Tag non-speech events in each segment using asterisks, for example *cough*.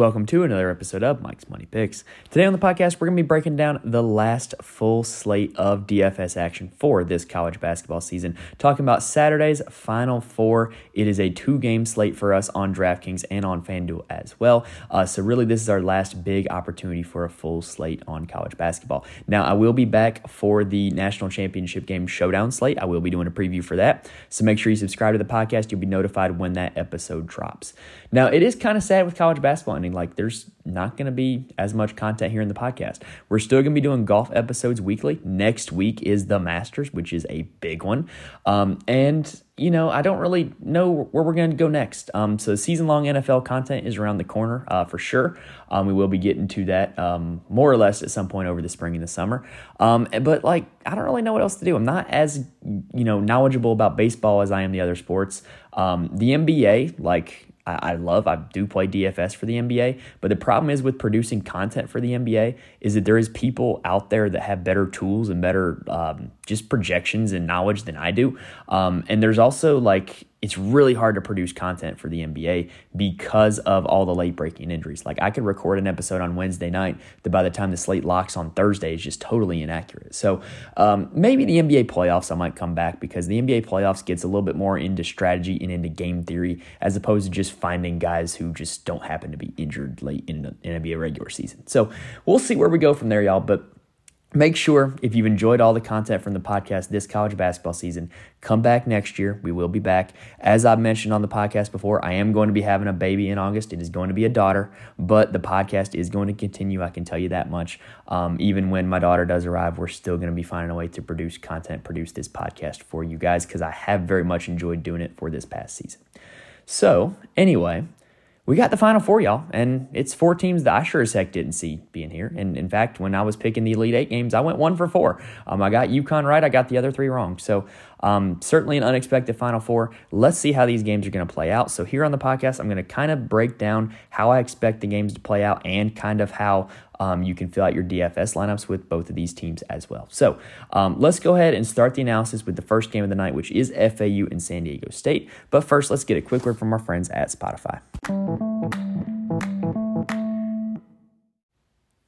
Welcome to another episode of Mike's Money Picks. Today on the podcast, we're going to be breaking down the last full slate of DFS action for this college basketball season. Talking about Saturday's Final Four. It is a two game slate for us on DraftKings and on FanDuel as well. Uh, so, really, this is our last big opportunity for a full slate on college basketball. Now, I will be back for the national championship game showdown slate. I will be doing a preview for that. So, make sure you subscribe to the podcast. You'll be notified when that episode drops. Now, it is kind of sad with college basketball ending. Like, there's not going to be as much content here in the podcast. We're still going to be doing golf episodes weekly. Next week is the Masters, which is a big one. Um, and, you know, I don't really know where we're going to go next. Um, so, season long NFL content is around the corner uh, for sure. Um, we will be getting to that um, more or less at some point over the spring and the summer. Um, but, like, I don't really know what else to do. I'm not as, you know, knowledgeable about baseball as I am the other sports. Um, the NBA, like, I, love, I do play DFS for the NBA, but the problem is with producing content for the NBA is that there is people out there that have better tools and better um, just projections and knowledge than I do. Um, and there's also like it's really hard to produce content for the NBA because of all the late breaking injuries. Like I could record an episode on Wednesday night that by the time the slate locks on Thursday is just totally inaccurate. So um, maybe the NBA playoffs I might come back because the NBA playoffs gets a little bit more into strategy and into game theory as opposed to just finding guys who just don't happen to be injured late in the NBA regular season. So we'll see where we go from there, y'all. But Make sure if you've enjoyed all the content from the podcast this college basketball season, come back next year. We will be back. As I've mentioned on the podcast before, I am going to be having a baby in August. It is going to be a daughter, but the podcast is going to continue. I can tell you that much. Um, even when my daughter does arrive, we're still going to be finding a way to produce content, produce this podcast for you guys because I have very much enjoyed doing it for this past season. So, anyway, we got the Final Four, y'all, and it's four teams that I sure as heck didn't see being here. And in fact, when I was picking the Elite Eight games, I went one for four. Um, I got UConn right, I got the other three wrong. So um, certainly an unexpected Final Four. Let's see how these games are going to play out. So here on the podcast, I'm going to kind of break down how I expect the games to play out and kind of how um, you can fill out your DFS lineups with both of these teams as well. So um, let's go ahead and start the analysis with the first game of the night, which is FAU and San Diego State. But first, let's get a quick word from our friends at Spotify.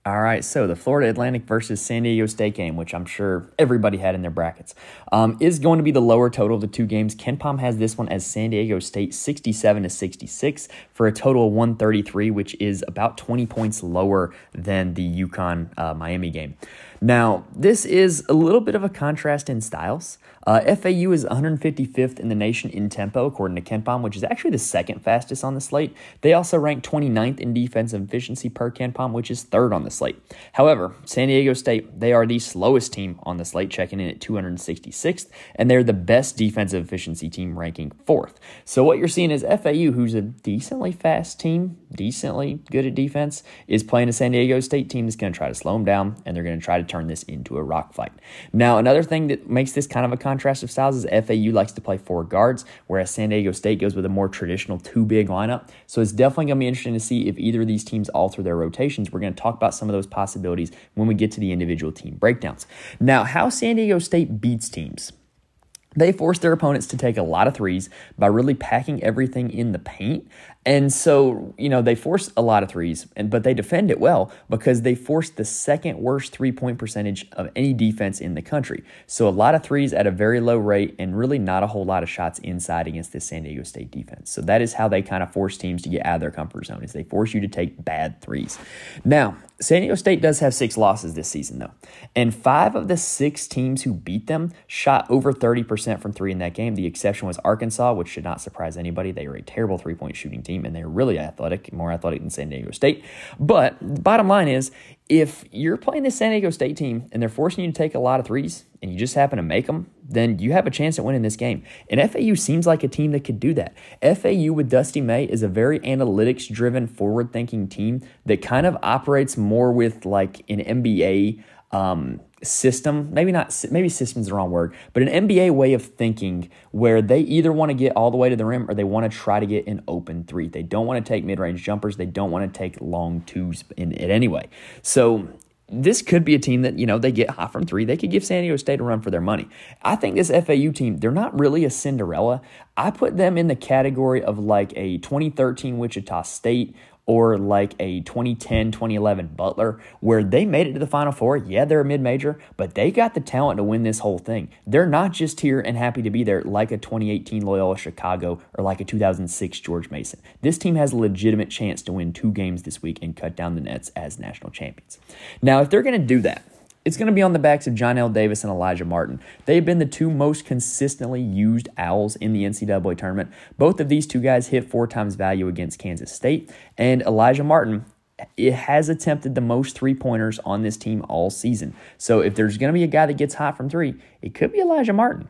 All right, so the Florida Atlantic versus San Diego State game, which I'm sure everybody had in their brackets, um, is going to be the lower total of the two games. KenPom has this one as San Diego State 67 to 66 for a total of 133, which is about 20 points lower than the UConn uh, Miami game. Now, this is a little bit of a contrast in styles. Uh, FAU is 155th in the nation in tempo, according to KenPom, which is actually the second fastest on the slate. They also rank 29th in defensive efficiency per KenPom, which is third on the slate. However, San Diego State, they are the slowest team on the slate, checking in at 266th, and they're the best defensive efficiency team, ranking fourth. So what you're seeing is FAU, who's a decently fast team, decently good at defense, is playing a San Diego State team that's going to try to slow them down, and they're going to try to turn this into a rock fight. Now, another thing that makes this kind of a contrast of styles is FAU likes to play four guards, whereas San Diego State goes with a more traditional two big lineup. So it's definitely going to be interesting to see if either of these teams alter their rotations. We're going to talk about some of those possibilities when we get to the individual team breakdowns. Now, how San Diego State beats teams. They force their opponents to take a lot of threes by really packing everything in the paint. And so, you know, they force a lot of threes, and but they defend it well because they force the second worst three-point percentage of any defense in the country. So a lot of threes at a very low rate and really not a whole lot of shots inside against this San Diego State defense. So that is how they kind of force teams to get out of their comfort zone is they force you to take bad threes. Now, San Diego State does have six losses this season, though. And five of the six teams who beat them shot over 30% from three in that game. The exception was Arkansas, which should not surprise anybody. They are a terrible three point shooting team, and they're really athletic, more athletic than San Diego State. But the bottom line is if you're playing the San Diego State team and they're forcing you to take a lot of threes and you just happen to make them, then you have a chance at winning this game. And FAU seems like a team that could do that. FAU with Dusty May is a very analytics driven, forward thinking team that kind of operates more with like an NBA um, system, maybe not, maybe system's the wrong word, but an NBA way of thinking where they either want to get all the way to the rim or they want to try to get an open three. They don't want to take mid range jumpers. They don't want to take long twos in it anyway. So this could be a team that, you know, they get hot from three. They could give San Diego State a run for their money. I think this FAU team, they're not really a Cinderella. I put them in the category of like a 2013 Wichita State or like a 2010, 2011 Butler, where they made it to the Final Four. Yeah, they're a mid major, but they got the talent to win this whole thing. They're not just here and happy to be there like a 2018 Loyola Chicago or like a 2006 George Mason. This team has a legitimate chance to win two games this week and cut down the Nets as national champions. Now, if they're going to do that, it's going to be on the backs of Johnell Davis and Alijah Martin. They've been the two most consistently used Owls in the NCAA tournament. Both of these two guys hit four times value against Kansas State, and Alijah Martin it has attempted the most three pointers on this team all season. So if there's going to be a guy that gets hot from three, it could be Alijah Martin.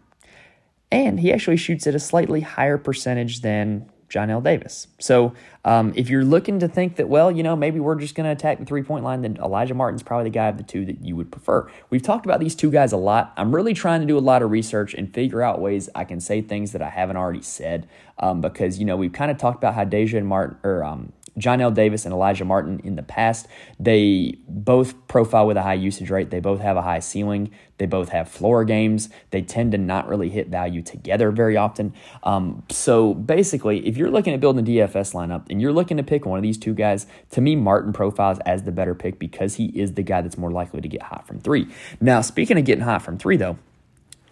And he actually shoots at a slightly higher percentage than Johnell Davis. So um, if you're looking to think that, well, you know, maybe we're just going to attack the three point line, then Alijah Martin's probably the guy of the two that you would prefer. We've talked about these two guys a lot. I'm really trying to do a lot of research and figure out ways I can say things that I haven't already said um, because, you know, we've kind of talked about how Deja and Martin, or um, Johnell Davis and Alijah Martin in the past. They both profile with a high usage rate. They both have a high ceiling. They both have floor games. They tend to not really hit value together very often. Um, so basically, if you're looking at building a DFS lineup and you're looking to pick one of these two guys, to me, Martin profiles as the better pick because he is the guy that's more likely to get hot from three. Now, speaking of getting hot from three, though,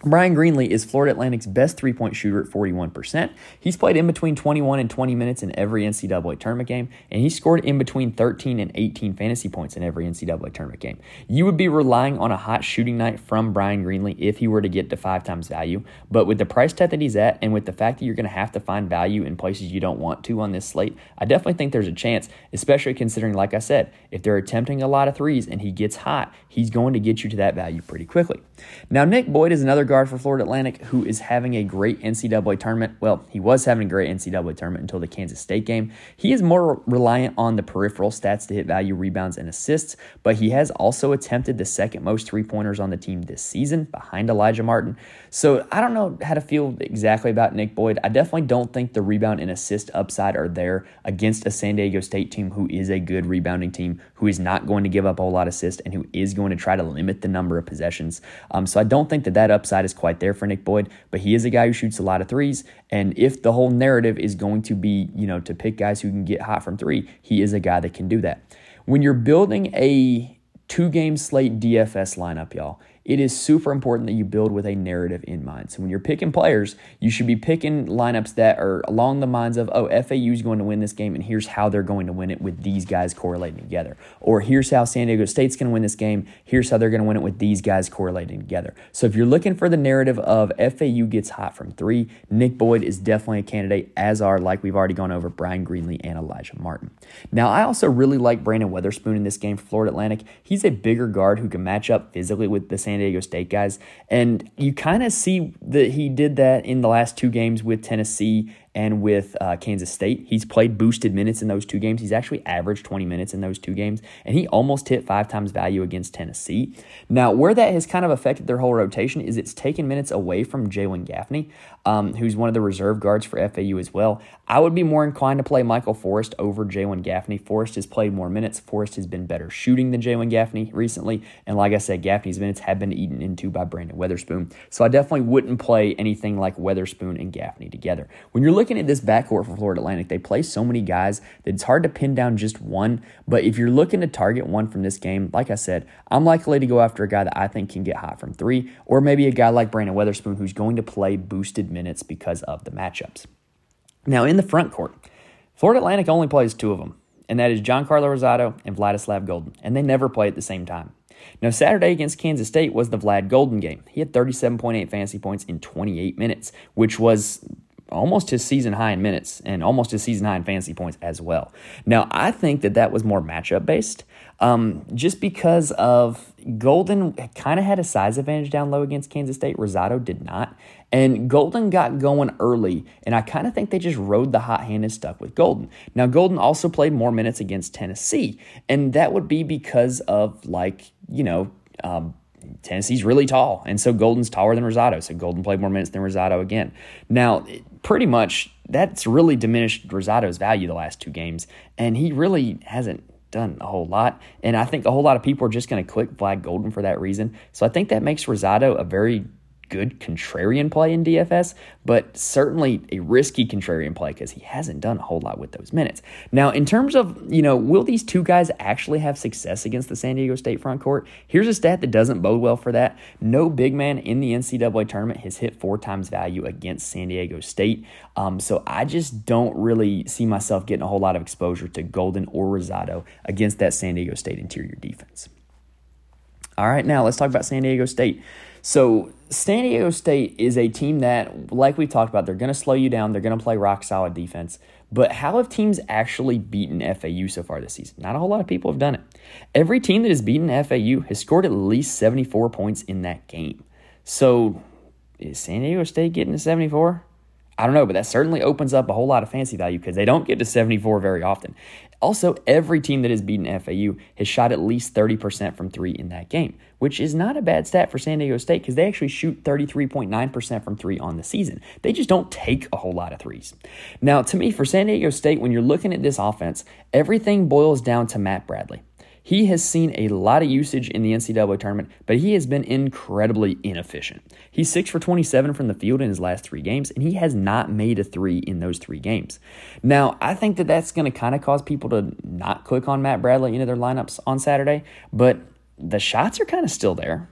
Bryan Greenlee is Florida Atlantic's best three point shooter at 41%. He's played in between 21 and 20 minutes in every NCAA tournament game, and he scored in between 13 and 18 fantasy points in every NCAA tournament game. You would be relying on a hot shooting night from Bryan Greenlee if he were to get to five times value, but with the price tag that he's at, and with the fact that you're going to have to find value in places you don't want to on this slate, I definitely think there's a chance, especially considering, like I said, if they're attempting a lot of threes and he gets hot, he's going to get you to that value pretty quickly. Now, Nick Boyd is another guard for Florida Atlantic who is having a great NCAA tournament. Well, he was having a great NCAA tournament until the Kansas State game. He is more reliant on the peripheral stats to hit value, rebounds, and assists, but he has also attempted the second most three pointers on the team this season behind Alijah Martin. So I don't know how to feel exactly about Nick Boyd. I definitely don't think the rebound and assist upside are there against a San Diego State team who is a good rebounding team, who is not going to give up a whole lot of assists, and who is going to try to limit the number of possessions. Um, so I don't think that that upside is quite there for Nick Boyd, but he is a guy who shoots a lot of threes. And if the whole narrative is going to be, you know, to pick guys who can get hot from three, he is a guy that can do that. When you're building a two game slate DFS lineup, y'all, it is super important that you build with a narrative in mind. So when you're picking players, you should be picking lineups that are along the lines of, oh, FAU is going to win this game, and here's how they're going to win it with these guys correlating together. Or here's how San Diego State's going to win this game, here's how they're going to win it with these guys correlating together. So if you're looking for the narrative of FAU gets hot from three, Nick Boyd is definitely a candidate, as are, like we've already gone over, Bryan Greenlee and Alijah Martin. Now, I also really like Brandon Weatherspoon in this game for Florida Atlantic. He's a bigger guard who can match up physically with the San Diego State guys. And you kind of see that he did that in the last two games with Tennessee and with uh, Kansas State. He's played boosted minutes in those two games. He's actually averaged 20 minutes in those two games, and he almost hit five times value against Tennessee. Now, where that has kind of affected their whole rotation is it's taken minutes away from Jalen Gaffney, um, who's one of the reserve guards for FAU as well. I would be more inclined to play Michael Forrest over Jalen Gaffney. Forrest has played more minutes. Forrest has been better shooting than Jalen Gaffney recently, and like I said, Gaffney's minutes have been eaten into by Brandon Weatherspoon. So I definitely wouldn't play anything like Weatherspoon and Gaffney together. When you're looking at this backcourt for Florida Atlantic, they play so many guys that it's hard to pin down just one. But if you're looking to target one from this game, like I said, I'm likely to go after a guy that I think can get hot from three, or maybe a guy like Brandon Weatherspoon who's going to play boosted minutes because of the matchups. Now, in the front court, Florida Atlantic only plays two of them, and that is Giancarlo Rosado and Vladislav Goldin, and they never play at the same time. Now, Saturday against Kansas State was the Vlad Goldin game. He had 37.8 fantasy points in 28 minutes, which was almost his season high in minutes and almost his season high in fantasy points as well. Now, I think that that was more matchup based um, just because of Goldin kind of had a size advantage down low against Kansas State. Rosado did not. And Goldin got going early, and I kind of think they just rode the hot hand and stuck with Goldin. Now, Goldin also played more minutes against Tennessee, and that would be because of, like, you know, um, Tennessee's really tall, and so Goldin's taller than Rosado. So Goldin played more minutes than Rosado again. Now, pretty much that's really diminished Rosado's value the last two games, and he really hasn't done a whole lot. And I think a whole lot of people are just going to click Vlad Goldin for that reason. So I think that makes Rosado a very good contrarian play in DFS, but certainly a risky contrarian play because he hasn't done a whole lot with those minutes. Now, in terms of, you know, will these two guys actually have success against the San Diego State front court? Here's a stat that doesn't bode well for that. No big man in the NCAA tournament has hit four times value against San Diego State. Um, so I just don't really see myself getting a whole lot of exposure to Goldin or Rosado against that San Diego State interior defense. All right, now let's talk about San Diego State. So, San Diego State is a team that, like we talked about, they're going to slow you down. They're going to play rock solid defense. But how have teams actually beaten FAU so far this season? Not a whole lot of people have done it. Every team that has beaten FAU has scored at least 74 points in that game. So, is San Diego State getting to 74? I don't know, but that certainly opens up a whole lot of fancy value because they don't get to 74 very often. Also, every team that has beaten FAU has shot at least 30% from three in that game, which is not a bad stat for San Diego State because they actually shoot 33.9% from three on the season. They just don't take a whole lot of threes. Now, to me, for San Diego State, when you're looking at this offense, everything boils down to Matt Bradley. He has seen a lot of usage in the NCAA tournament, but he has been incredibly inefficient. He's 6 for 27 from the field in his last three games, and he has not made a three in those three games. Now, I think that that's going to kind of cause people to not click on Matt Bradley into their lineups on Saturday, but the shots are kind of still there.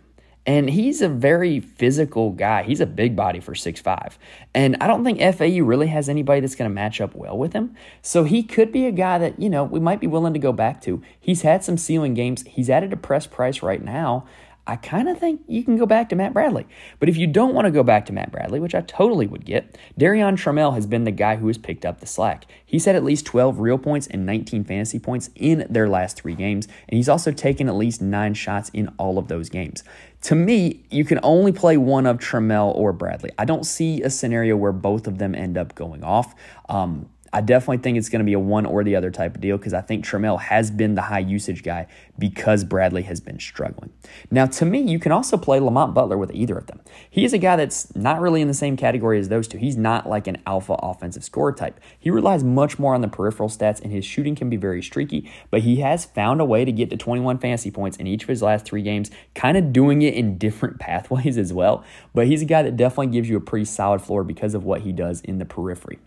And he's a very physical guy. He's a big body for six five, And I don't think FAU really has anybody that's going to match up well with him. So he could be a guy that, you know, we might be willing to go back to. He's had some ceiling games. He's at a depressed price right now. I kind of think you can go back to Matt Bradley. But if you don't want to go back to Matt Bradley, which I totally would get, Darrion Trammell has been the guy who has picked up the slack. He's had at least 12 real points and 19 fantasy points in their last three games, and he's also taken at least nine shots in all of those games. To me, you can only play one of Trammell or Bradley. I don't see a scenario where both of them end up going off. Um, I definitely think it's going to be a one or the other type of deal because I think Trammell has been the high usage guy because Bradley has been struggling. Now, to me, you can also play Lamont Butler with either of them. He is a guy that's not really in the same category as those two. He's not like an alpha offensive scorer type. He relies much more on the peripheral stats, and his shooting can be very streaky, but he has found a way to get to 21 fantasy points in each of his last three games, kind of doing it in different *laughs* pathways as well. But he's a guy that definitely gives you a pretty solid floor because of what he does in the periphery.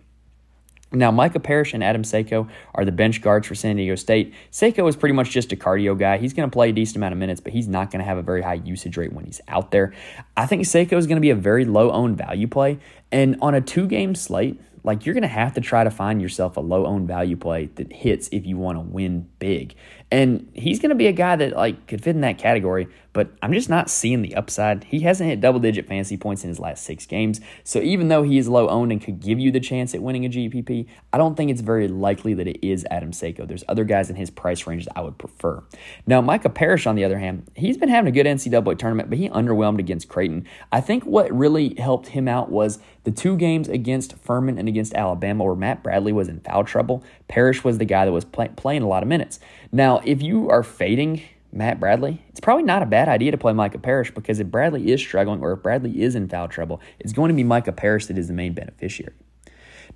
Now, Micah Parrish and Adam Seiko are the bench guards for San Diego State. Seiko is pretty much just a cardio guy. He's going to play a decent amount of minutes, but he's not going to have a very high usage rate when he's out there. I think Seiko is going to be a very low owned value play. And on a two game slate, like you're going to have to try to find yourself a low owned value play that hits if you want to win big. And he's going to be a guy that like could fit in that category, but I'm just not seeing the upside. He hasn't hit double digit fantasy points in his last 6 games. So even though he is low owned and could give you the chance at winning a GPP, I don't think it's very likely that it is Adam Seiko. There's other guys in his price range that I would prefer. Now, Micah Parrish on the other hand, he's been having a good NCAA tournament, but he underwhelmed against Creighton. I think what really helped him out was the two games against Furman and against Alabama where Matt Bradley was in foul trouble. Parrish was the guy that was play, playing a lot of minutes. Now, if you are fading Matt Bradley, it's probably not a bad idea to play Micah Parrish because if Bradley is struggling or if Bradley is in foul trouble, it's going to be Micah Parrish that is the main beneficiary.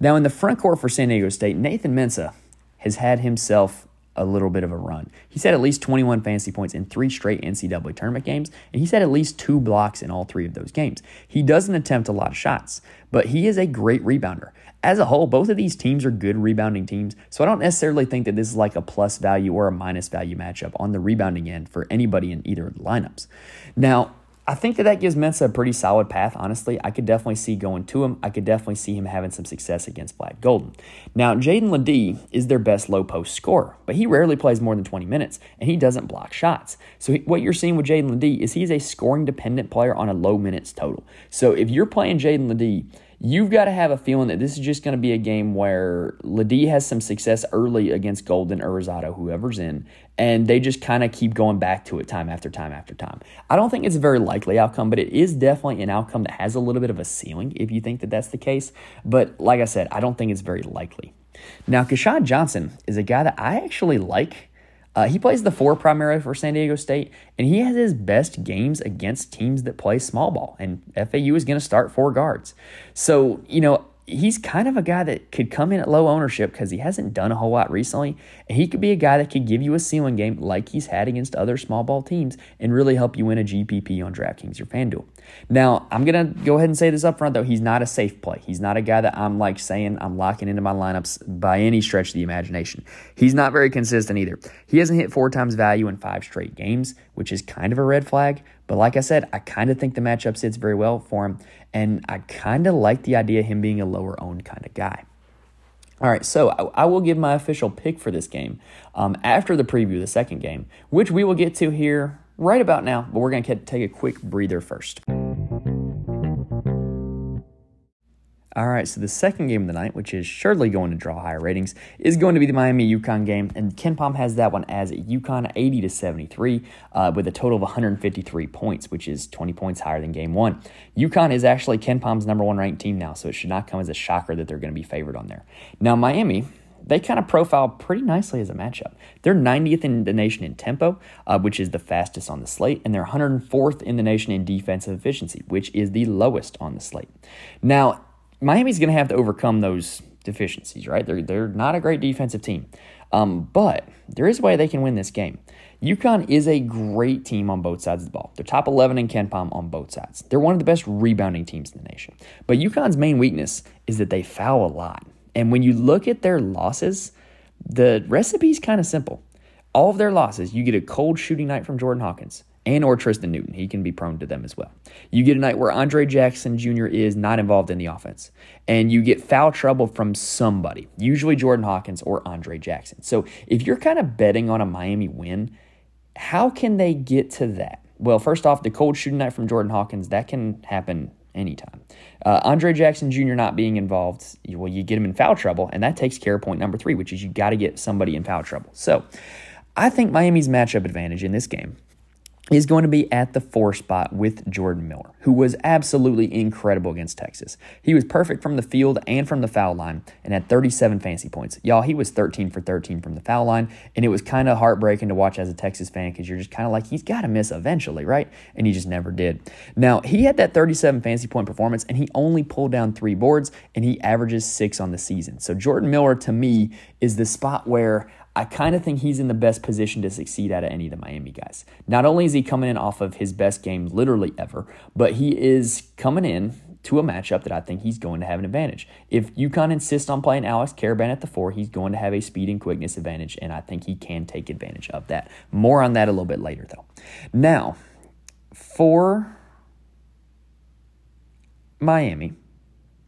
Now, in the front court for San Diego State, Nathan Mensah has had himself a little bit of a run. He's had at least 21 fantasy points in three straight NCAA tournament games, and he's had at least two blocks in all three of those games. He doesn't attempt a lot of shots, but he is a great rebounder as a whole, both of these teams are good rebounding teams. So I don't necessarily think that this is like a plus value or a minus value matchup on the rebounding end for anybody in either of the lineups. Now, I think that that gives Mensah a pretty solid path, honestly. I could definitely see going to him. I could definitely see him having some success against Vlad Goldin. Now, Jaedon LeDee is their best low post scorer, but he rarely plays more than 20 minutes, and he doesn't block shots. So what you're seeing with Jaedon LeDee is he's a scoring dependent player on a low minutes total. So if you're playing Jaedon LeDee, you've got to have a feeling that this is just going to be a game where LeDee has some success early against Goldin or Rosado, whoever's in, and they just kind of keep going back to it time after time after time. I don't think it's a very likely outcome, but it is definitely an outcome that has a little bit of a ceiling if you think that that's the case. But like I said, I don't think it's very likely. Now, Keshad Johnson is a guy that I actually like. Uh, he plays the four primarily for San Diego State, and he has his best games against teams that play small ball. And FAU is going to start four guards. So, you know, he's kind of a guy that could come in at low ownership because he hasn't done a whole lot recently. And he could be a guy that could give you a ceiling game like he's had against other small ball teams and really help you win a GPP on DraftKings or FanDuel. Now, I'm going to go ahead and say this up front, though. He's not a safe play. He's not a guy that I'm like saying I'm locking into my lineups by any stretch of the imagination. He's not very consistent either. He hasn't hit four times value in five straight games, which is kind of a red flag. But like I said, I kind of think the matchup sits very well for him. And I kind of like the idea of him being a lower owned kind of guy. All right, so I, I, will give my official pick for this game um, after the preview of the second game, which we will get to here right about now, but we're going to take a quick breather first. All right, so the second game of the night, which is surely going to draw higher ratings, is going to be the Miami UConn game, and KenPom has that one as UConn 80 to 73 uh, with a total of 153 points, which is 20 points higher than game one. UConn is actually KenPom's number one ranked team now, so it should not come as a shocker that they're going to be favored on there. Now, Miami, they kind of profile pretty nicely as a matchup. They're 90th in the nation in tempo, uh, which is the fastest on the slate, and they're 104th in the nation in defensive efficiency, which is the lowest on the slate. Now, Miami's going to have to overcome those deficiencies, right? They're, they're not a great defensive team. Um, but there is a way they can win this game. UConn is a great team on both sides of the ball. They're top 11 in KenPom on both sides. They're one of the best rebounding teams in the nation. But UConn's main weakness is that they foul a lot. And when you look at their losses, the recipe is kind of simple. All of their losses, you get a cold shooting night from Jordan Hawkins and or Tristen Newton. He can be prone to them as well. You get a night where Andre Jackson Jr. is not involved in the offense, and you get foul trouble from somebody, usually Jordan Hawkins or Andre Jackson. So if you're kind of betting on a Miami win, how can they get to that? Well, first off, the cold shooting night from Jordan Hawkins, that can happen anytime. Uh, Andre Jackson Jr. not being involved, well, you get him in foul trouble, and that takes care of point number three, which is you got to get somebody in foul trouble. So I think Miami's matchup advantage in this game is going to be at the four spot with Jordan Miller, who was absolutely incredible against Texas. He was perfect from the field and from the foul line and had 37 fancy points. Y'all, he was 13 for 13 from the foul line, and it was kind of heartbreaking to watch as a Texas fan because you're just kind of like, he's got to miss eventually, right? And he just never did. Now, he had that 37 fancy point performance, and he only pulled down three boards, and he averages six on the season. So, Jordan Miller, to me, is the spot where I kind of think he's in the best position to succeed out of any of the Miami guys. Not only is he coming in off of his best game literally ever, but he is coming in to a matchup that I think he's going to have an advantage. If UConn insists on playing Alex Karaban at the four, he's going to have a speed and quickness advantage, and I think he can take advantage of that. More on that a little bit later, though. Now, for Miami,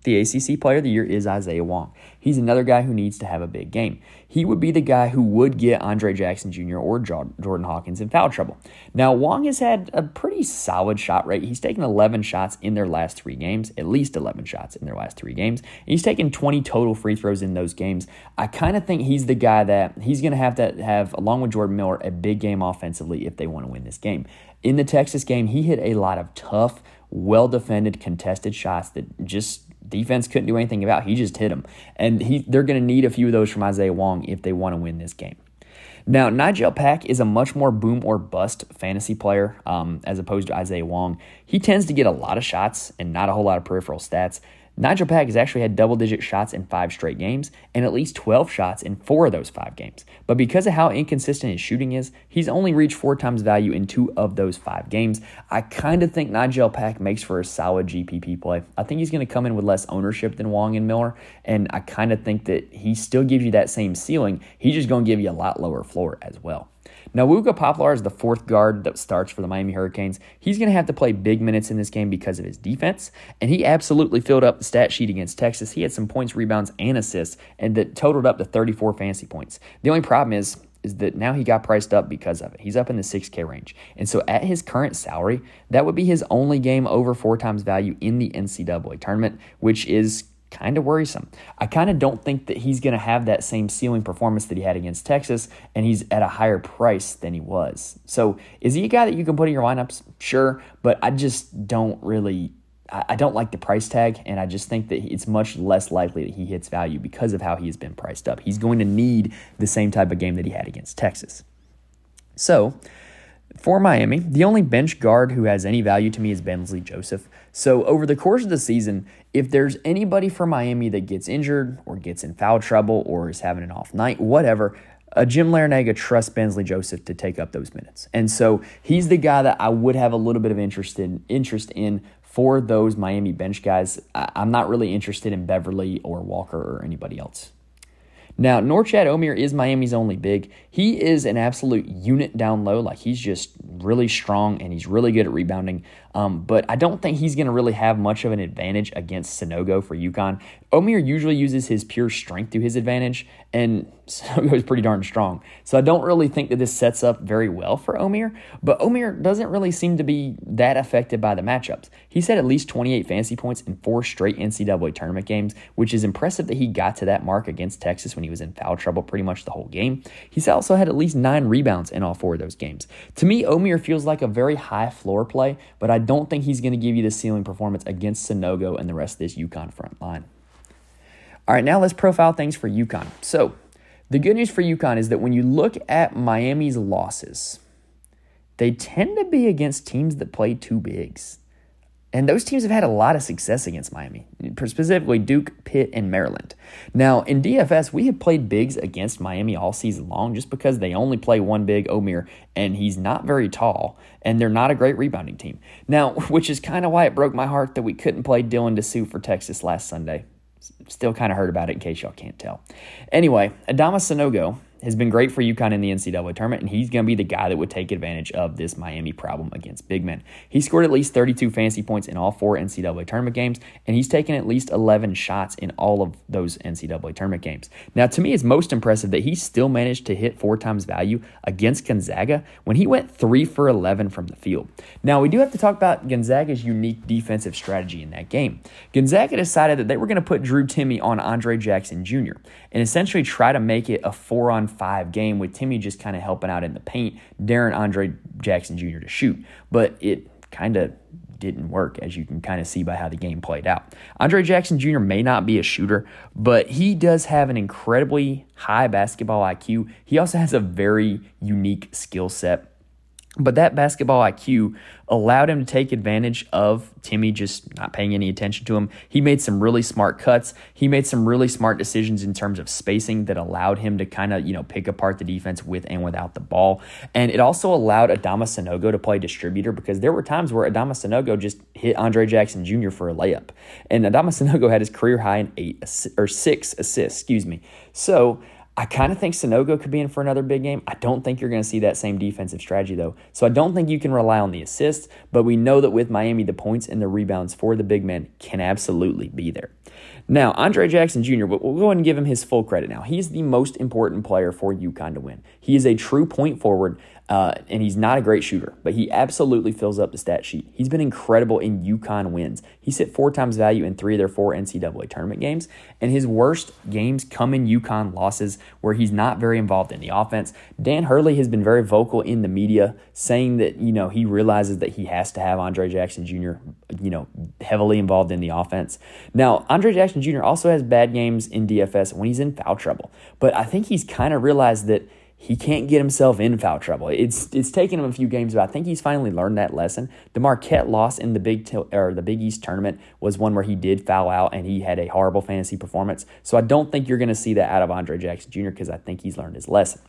the ACC Player of the Year is Isaiah Wong. He's another guy who needs to have a big game. He would be the guy who would get Andre Jackson Jr. or Jordan Hawkins in foul trouble. Now, Wong has had a pretty solid shot rate. He's taken 11 shots in their last three games, at least 11 shots in their last three games. he's taken 20 total free throws in those games. I kind of think he's the guy that he's going to have to have, along with Jordan Miller, a big game offensively if they want to win this game. In the Texas game, he hit a lot of tough, well defended, contested shots that just defense couldn't do anything about. He just hit them. And he, they're going to need a few of those from Isaiah Wong if they want to win this game. Now, Nijel Pack is a much more boom or bust fantasy player um, as opposed to Isaiah Wong. He tends to get a lot of shots and not a whole lot of peripheral stats. Nijel Pack has actually had double digit shots in five straight games and at least 12 shots in four of those five games. But because of how inconsistent his shooting is, he's only reached four times value in two of those five games. I kind of think Nijel Pack makes for a solid GPP play. I think he's going to come in with less ownership than Wong and Miller, and I kind of think that he still gives you that same ceiling. He's just going to give you a lot lower floor as well. Now, Wooga Poplar is the fourth guard that starts for the Miami Hurricanes. He's going to have to play big minutes in this game because of his defense, and he absolutely filled up the stat sheet against Texas. He had some points, rebounds, and assists, and that totaled up to 34 fancy points. The only problem is is that now he got priced up because of it. He's up in the 6K range. And so at his current salary, that would be his only game over four times value in the NCAA tournament, which is kind of worrisome. I kind of don't think that he's going to have that same ceiling performance that he had against Texas, and he's at a higher price than he was. So, is he a guy that you can put in your lineups? Sure, but I just don't really. I don't like the price tag, and I just think that it's much less likely that he hits value because of how he has been priced up. He's going to need the same type of game that he had against Texas. So, for Miami, the only bench guard who has any value to me is Bensley Joseph. So, over the course of the season, if there's anybody for Miami that gets injured or gets in foul trouble or is having an off night, whatever, uh, Jim Larrañaga trusts Bensley Joseph to take up those minutes. And so he's the guy that I would have a little bit of interest in, interest in for those Miami bench guys. I, I'm not really interested in Beverly or Walker or anybody else. Now, Norchad Omier is Miami's only big. He is an absolute unit down low. Like he's just really strong and he's really good at rebounding. Um, but I don't think he's going to really have much of an advantage against Sanogo for UConn. Omier usually uses his pure strength to his advantage, and *laughs* Sanogo is pretty darn strong. So I don't really think that this sets up very well for Omier, but Omier doesn't really seem to be that affected by the matchups. He's had at least 28 fantasy points in four straight NCAA tournament games, which is impressive that he got to that mark against Texas when he was in foul trouble pretty much the whole game. He's also had at least nine rebounds in all four of those games. To me, Omier feels like a very high floor play, but I don't think he's going to give you the ceiling performance against Sanogo and the rest of this UConn front line. All right, now let's profile things for UConn. So, the good news for UConn is that when you look at Miami's losses, they tend to be against teams that play two bigs. And those teams have had a lot of success against Miami, specifically Duke, Pitt, and Maryland. Now, in DFS, we have played bigs against Miami all season long just because they only play one big, Omier, and he's not very tall, and they're not a great rebounding team. Now, *laughs* which is kind of why it broke my heart that we couldn't play Dylan Disu for Texas last Sunday. Still kind of hurt about it in case y'all can't tell. Anyway, Adama Sanogo has been great for UConn in the NCAA tournament, and he's going to be the guy that would take advantage of this Miami problem against big men. He scored at least 32 fantasy points in all four NCAA tournament games, and he's taken at least 11 shots in all of those NCAA tournament games. Now, to me, it's most impressive that he still managed to hit four times value against Gonzaga when he went three for 11 from the field. Now, we do have to talk about Gonzaga's unique defensive strategy in that game. Gonzaga decided that they were going to put Drew Timme on Andre Jackson Jr. and essentially try to make it a four on five game with Timme just kind of helping out in the paint, Darren Andre Jackson Jr. to shoot. But it kind of didn't work, as you can kind of see by how the game played out. Andre Jackson Jr. may not be a shooter, but he does have an incredibly high basketball IQ. He also has a very unique skill set but that basketball IQ allowed him to take advantage of Timme just not paying any attention to him. He made some really smart cuts. He made some really smart decisions in terms of spacing that allowed him to kind of, you know, pick apart the defense with and without the ball. And it also allowed Adama Sanogo to play distributor because there were times where Adama Sanogo just hit Andre Jackson Jr. for a layup. And Adama Sanogo had his career high in eight or six assists, excuse me. So I kind of think Sanogo could be in for another big game. I don't think you're going to see that same defensive strategy, though. So I don't think you can rely on the assists, but we know that with Miami, the points and the rebounds for the big men can absolutely be there. Now, Andre Jackson Jr., we'll go ahead and give him his full credit now. He's the most important player for UConn to win. He is a true point forward uh, and he's not a great shooter, but he absolutely fills up the stat sheet. He's been incredible in UConn wins. He's hit four times value in three of their four NCAA tournament games, and his worst games come in UConn losses where he's not very involved in the offense. Dan Hurley has been very vocal in the media, saying that you know he realizes that he has to have Andre Jackson Jr. you know heavily involved in the offense. Now, Andre Jackson Jr. also has bad games in DFS when he's in foul trouble, but I think he's kind of realized that he can't get himself in foul trouble. It's it's taken him a few games, but I think he's finally learned that lesson. The Marquette loss in the Big or the Big East tournament was one where he did foul out and he had a horrible fantasy performance. So I don't think you're going to see that out of Andre Jackson Jr. because I think he's learned his lesson.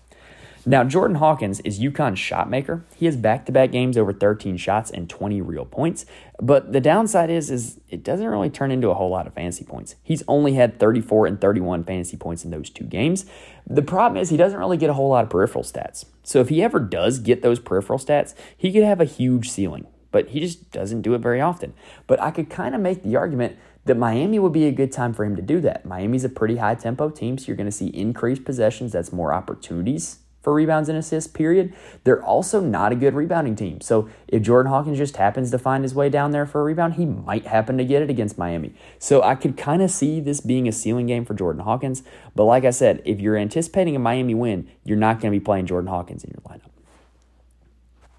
Now, Jordan Hawkins is UConn's shot maker. He has back-to-back games over 13 shots and 20 real points. But the downside is, is it doesn't really turn into a whole lot of fantasy points. He's only had 34 and 31 fantasy points in those two games. The problem is he doesn't really get a whole lot of peripheral stats. So if he ever does get those peripheral stats, he could have a huge ceiling. But he just doesn't do it very often. But I could kind of make the argument that Miami would be a good time for him to do that. Miami's a pretty high tempo team, so you're going to see increased possessions. That's more opportunities for rebounds and assists, period. They're also not a good rebounding team. So if Jordan Hawkins just happens to find his way down there for a rebound, he might happen to get it against Miami. So I could kind of see this being a ceiling game for Jordan Hawkins. But like I said, if you're anticipating a Miami win, you're not going to be playing Jordan Hawkins in your lineup.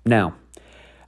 Now,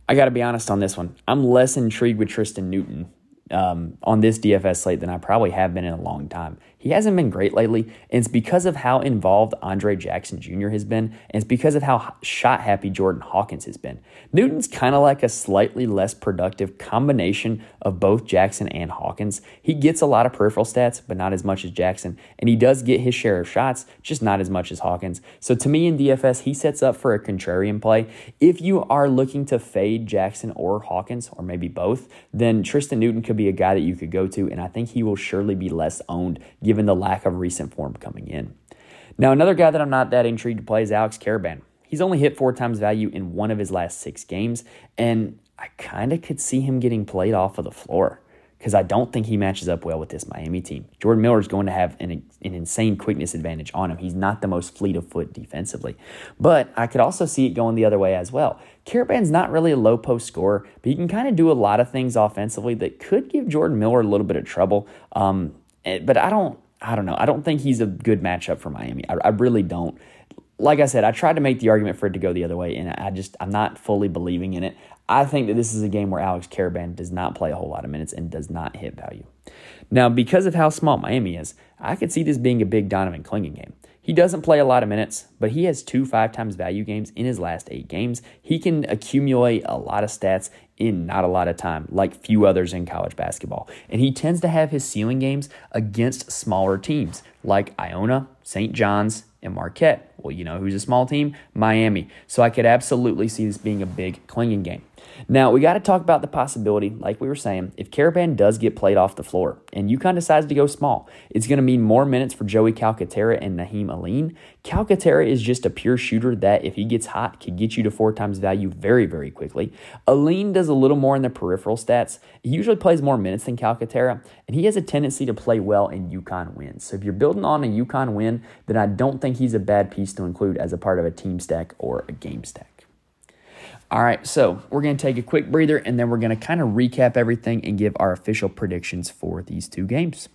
I got to be honest on this one. I'm less intrigued with Tristen Newton um, on this DFS slate than I probably have been in a long time. He hasn't been great lately, and it's because of how involved Andre Jackson Jr. has been, and it's because of how shot happy Jordan Hawkins has been. Newton's kind of like a slightly less productive combination of both Jackson and Hawkins. He gets a lot of peripheral stats, but not as much as Jackson, and he does get his share of shots, just not as much as Hawkins. So to me in DFS, he sets up for a contrarian play. If you are looking to fade Jackson or Hawkins, or maybe both, then Tristen Newton could be a guy that you could go to, and I think he will surely be less owned given the lack of recent form coming in. Now, another guy that I'm not that intrigued to play is Alex Karaban. He's only hit four times value in one of his last six games, and I kind of could see him getting played off of the floor because I don't think he matches up well with this Miami team. Jordan Miller is going to have an, an insane quickness advantage on him. He's not the most fleet of foot defensively. But I could also see it going the other way as well. Karaban's not really a low post scorer, but he can kind of do a lot of things offensively that could give Jordan Miller a little bit of trouble. Um, eh, but I don't I don't know. I don't think he's a good matchup for Miami. I, I really don't. Like I said, I tried to make the argument for it to go the other way, and I just I'm not fully believing in it. I think that this is a game where Alex Karaban does not play a whole lot of minutes and does not hit value. Now, because of how small Miami is, I could see this being a big Donovan Clingan game. He doesn't play a lot of minutes, but he has two five times value games in his last eight games. He can accumulate a lot of stats in not a lot of time, like few others in college basketball. And he tends to have his ceiling games against smaller teams like Iona, St. John's, and Marquette. Well, you know who's a small team? Miami. So I could absolutely see this being a big Clingan game. Now, we got to talk about the possibility, like we were saying, if Karaban does get played off the floor and UConn decides to go small, it's going to mean more minutes for Joey Calcaterra and Nahiem Alleyne. Calcaterra is just a pure shooter that, if he gets hot, can get you to four times value very, very quickly. Alleyne does a little more in the peripheral stats. He usually plays more minutes than Calcaterra, and he has a tendency to play well in UConn wins. So if you're building on a UConn win, then I don't think he's a bad piece to include as a part of a team stack or a game stack. All right, so we're going to take a quick breather and then we're going to kind of recap everything and give our official predictions for these two games.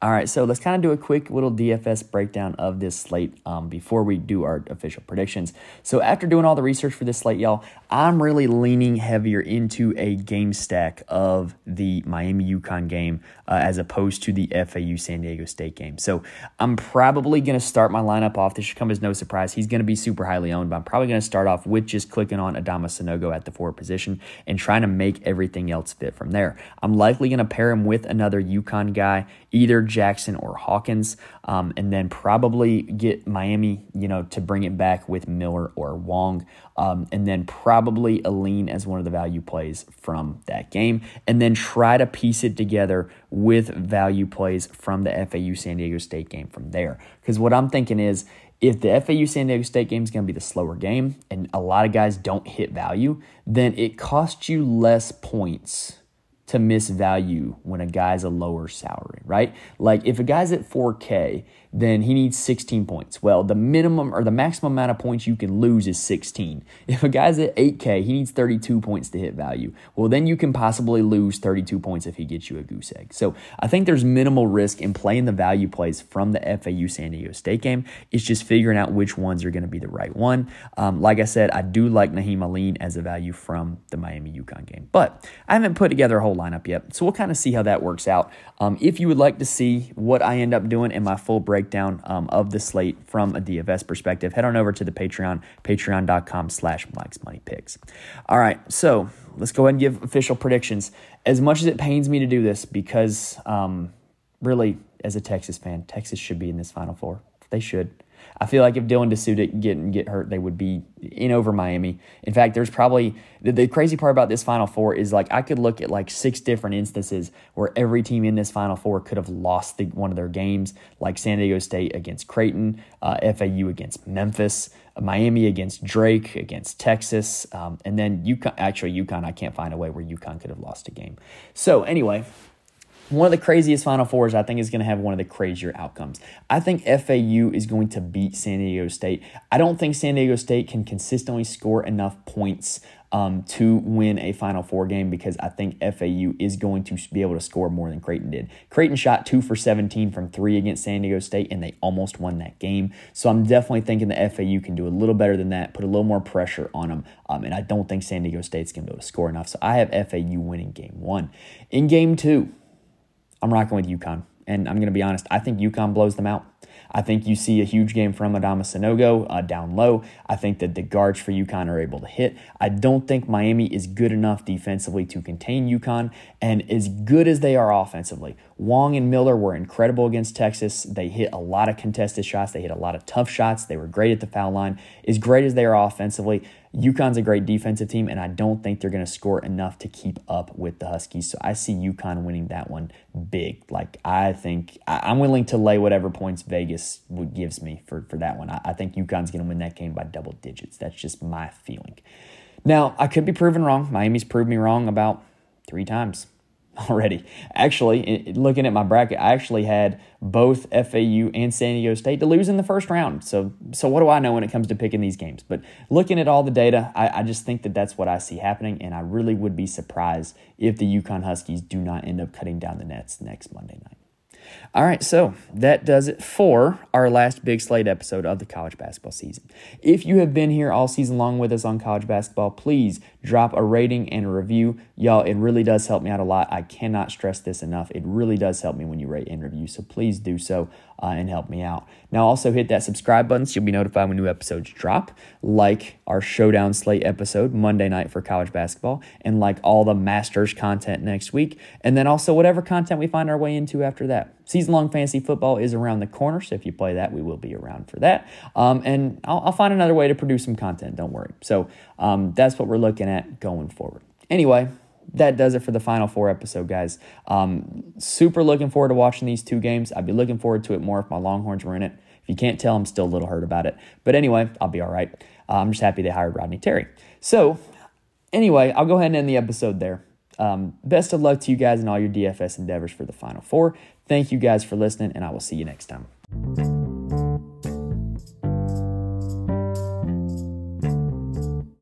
All right, so let's kind of do a quick little DFS breakdown of this slate um, before we do our official predictions. So, after doing all the research for this slate, y'all, I'm really leaning heavier into a game stack of the Miami UConn game uh, as opposed to the FAU San Diego State game. So, I'm probably going to start my lineup off. This should come as no surprise. He's going to be super highly owned, but I'm probably going to start off with just clicking on Adama Sanogo at the forward position and trying to make everything else fit from there. I'm likely going to pair him with another UConn guy, either Jackson or Hawkins, um, and then probably get Miami, you know, to bring it back with Miller or Wong, um, and then probably Alleyne as one of the value plays from that game, and then try to piece it together with value plays from the FAU San Diego State game from there. Because what I'm thinking is if the FAU San Diego State game is going to be the slower game and a lot of guys don't hit value, then it costs you less points to miss value when a guy's a lower salary, right? Like if a guy's at 4K then he needs 16 points. Well, the minimum or the maximum amount of points you can lose is 16. *laughs* If a guy's at 8K, he needs 32 points to hit value. Well, then you can possibly lose 32 points if he gets you a goose egg. So I think there's minimal risk in playing the value plays from the FAU San Diego State game. It's just figuring out which ones are going to be the right one. Um, like I said, I do like Nahiem Alleyne as a value from the Miami UConn game, but I haven't put together a whole lineup yet. So we'll kind of see how that works out. Um, if you would like to see what I end up doing in my full breakdown um, of the slate from a DFS perspective, head on over to the Patreon, patreon.com slash Mike's Money Picks. All right, so let's go ahead and give official predictions. As much as it pains me to do this, because um, really, as a Texas fan, Texas should be in this Final Four. They should. I feel like if Dylan Disu didn't get get hurt, they would be in over Miami. In fact, there's probably the, the, crazy part about this Final Four is like I could look at like six different instances where every team in this Final Four could have lost the, one of their games, like San Diego State against Creighton, uh, FAU against Memphis, Miami against Drake, against Texas, um, and then UConn. Actually, UConn, I can't find a way where UConn could have lost a game. So anyway. One of the craziest Final Fours, I think, is going to have one of the crazier outcomes. I think FAU is going to beat San Diego State. I don't think San Diego State can consistently score enough points um, to win a Final Four game because I think FAU is going to be able to score more than Creighton did. Creighton shot two for 17 from three against San Diego State, and they almost won that game. So I'm definitely thinking the FAU can do a little better than that, put a little more pressure on them. Um, and I don't think San Diego State's going to be able to score enough. So I have FAU winning game one. In game two, I'm rocking with UConn. And I'm going to be honest, I think UConn blows them out. I think you see a huge game from Adama Sanogo uh, down low. I think that the guards for UConn are able to hit. I don't think Miami is good enough defensively to contain UConn. And as good as they are offensively, Wong and Miller were incredible against Texas. They hit a lot of contested shots. They hit a lot of tough shots. They were great at the foul line. As great as they are offensively, UConn's a great defensive team, and I don't think they're going to score enough to keep up with the Huskies. So I see UConn winning that one big. Like I think I, am willing to lay whatever points Vegas would gives me for, for that one. I, I think UConn's going to win that game by double digits. That's just my feeling. Now I could be proven wrong. Miami's proved me wrong about three times already. Actually, looking at my bracket, I actually had both FAU and San Diego State to lose in the first round. So, so what do I know when it comes to picking these games? But looking at all the data, I, I just think that that's what I see happening, and I really would be surprised if the UConn Huskies do not end up cutting down the nets next Monday night. All right, so that does it for our last big slate episode of the college basketball season. If you have been here all season long with us on college basketball, please drop a rating and a review. Y'all, it really does help me out a lot. I cannot stress this enough. It really does help me when you rate and review, so please do so uh, and help me out. Now, also hit that subscribe button so you'll be notified when new episodes drop, like our Showdown Slate episode Monday night for college basketball, and like all the Masters content next week, and then also whatever content we find our way into after that. Season long fantasy football is around the corner, so if you play that, we will be around for that. Um, and I'll, I'll, find another way to produce some content, don't worry. So um, that's what we're looking at going forward. Anyway, that does it for the final four episode, guys. Um, super looking forward to watching these two games. I'd be looking forward to it more if my Longhorns were in it. If you can't tell, I'm still a little hurt about it. But anyway, I'll be all right. Uh, I'm just happy they hired Rodney Terry. So, anyway, I'll go ahead and end the episode there. Um, best of luck to you guys in all your DFS endeavors for the Final Four. Thank you guys for listening, and I will see you next time.